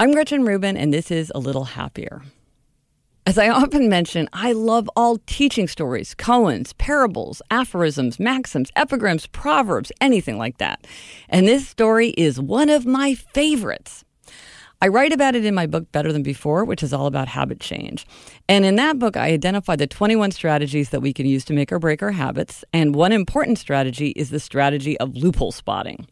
I'm Gretchen Rubin, and this is A Little Happier. As I often mention, I love all teaching stories, koans, parables, aphorisms, maxims, epigrams, proverbs, anything like that. And this story is one of my favorites. I write about it in my book Better Than Before, which is all about habit change. And in that book, I identify the 21 strategies that we can use to make or break our habits. And one important strategy is the strategy of loophole spotting.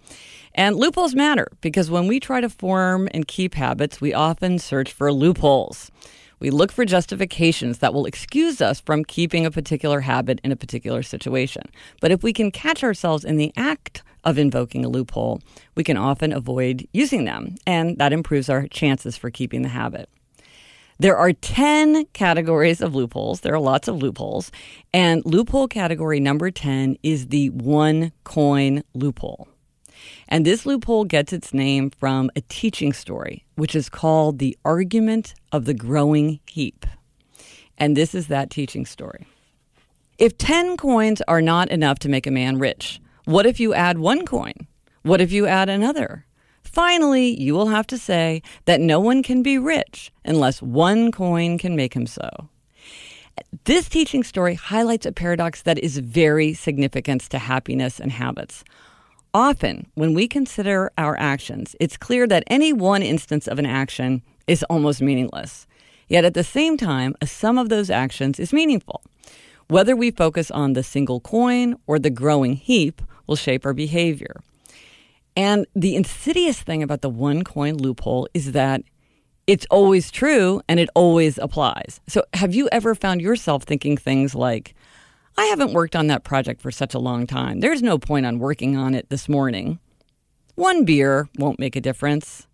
And loopholes matter because when we try to form and keep habits, we often search for loopholes. We look for justifications that will excuse us from keeping a particular habit in a particular situation. But if we can catch ourselves in the act of invoking a loophole, we can often avoid using them, and that improves our chances for keeping the habit. There are 10 categories of loopholes. There are lots of loopholes. And loophole category number 10 is the one coin loophole. And this loophole gets its name from a teaching story, which is called The Argument of the Growing Heap. And this is that teaching story. If 10 coins are not enough to make a man rich, what if you add one coin? What if you add another? Finally, you will have to say that no one can be rich unless one coin can make him so. This teaching story highlights a paradox that is very significant to happiness and habits. Often, when we consider our actions, it's clear that any one instance of an action is almost meaningless. Yet at the same time, a sum of those actions is meaningful. Whether we focus on the single coin or the growing heap will shape our behavior. And the insidious thing about the one coin loophole is that it's always true and it always applies. So, have you ever found yourself thinking things like, I haven't worked on that project for such a long time. There's no point on working on it this morning. One beer won't make a difference.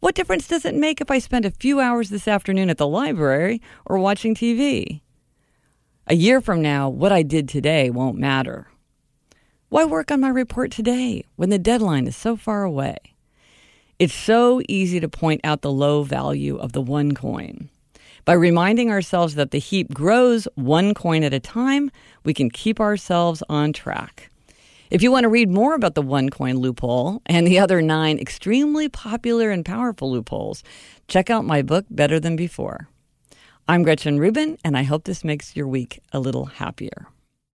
What difference does it make if I spend a few hours this afternoon at the library or watching TV? A year from now, what I did today won't matter. Why work on my report today when the deadline is so far away? It's so easy to point out the low value of the one coin. By reminding ourselves that the heap grows one coin at a time, we can keep ourselves on track. If you want to read more about the one coin loophole and the other nine extremely popular and powerful loopholes, check out my book, Better Than Before. I'm Gretchen Rubin, and I hope this makes your week a little happier.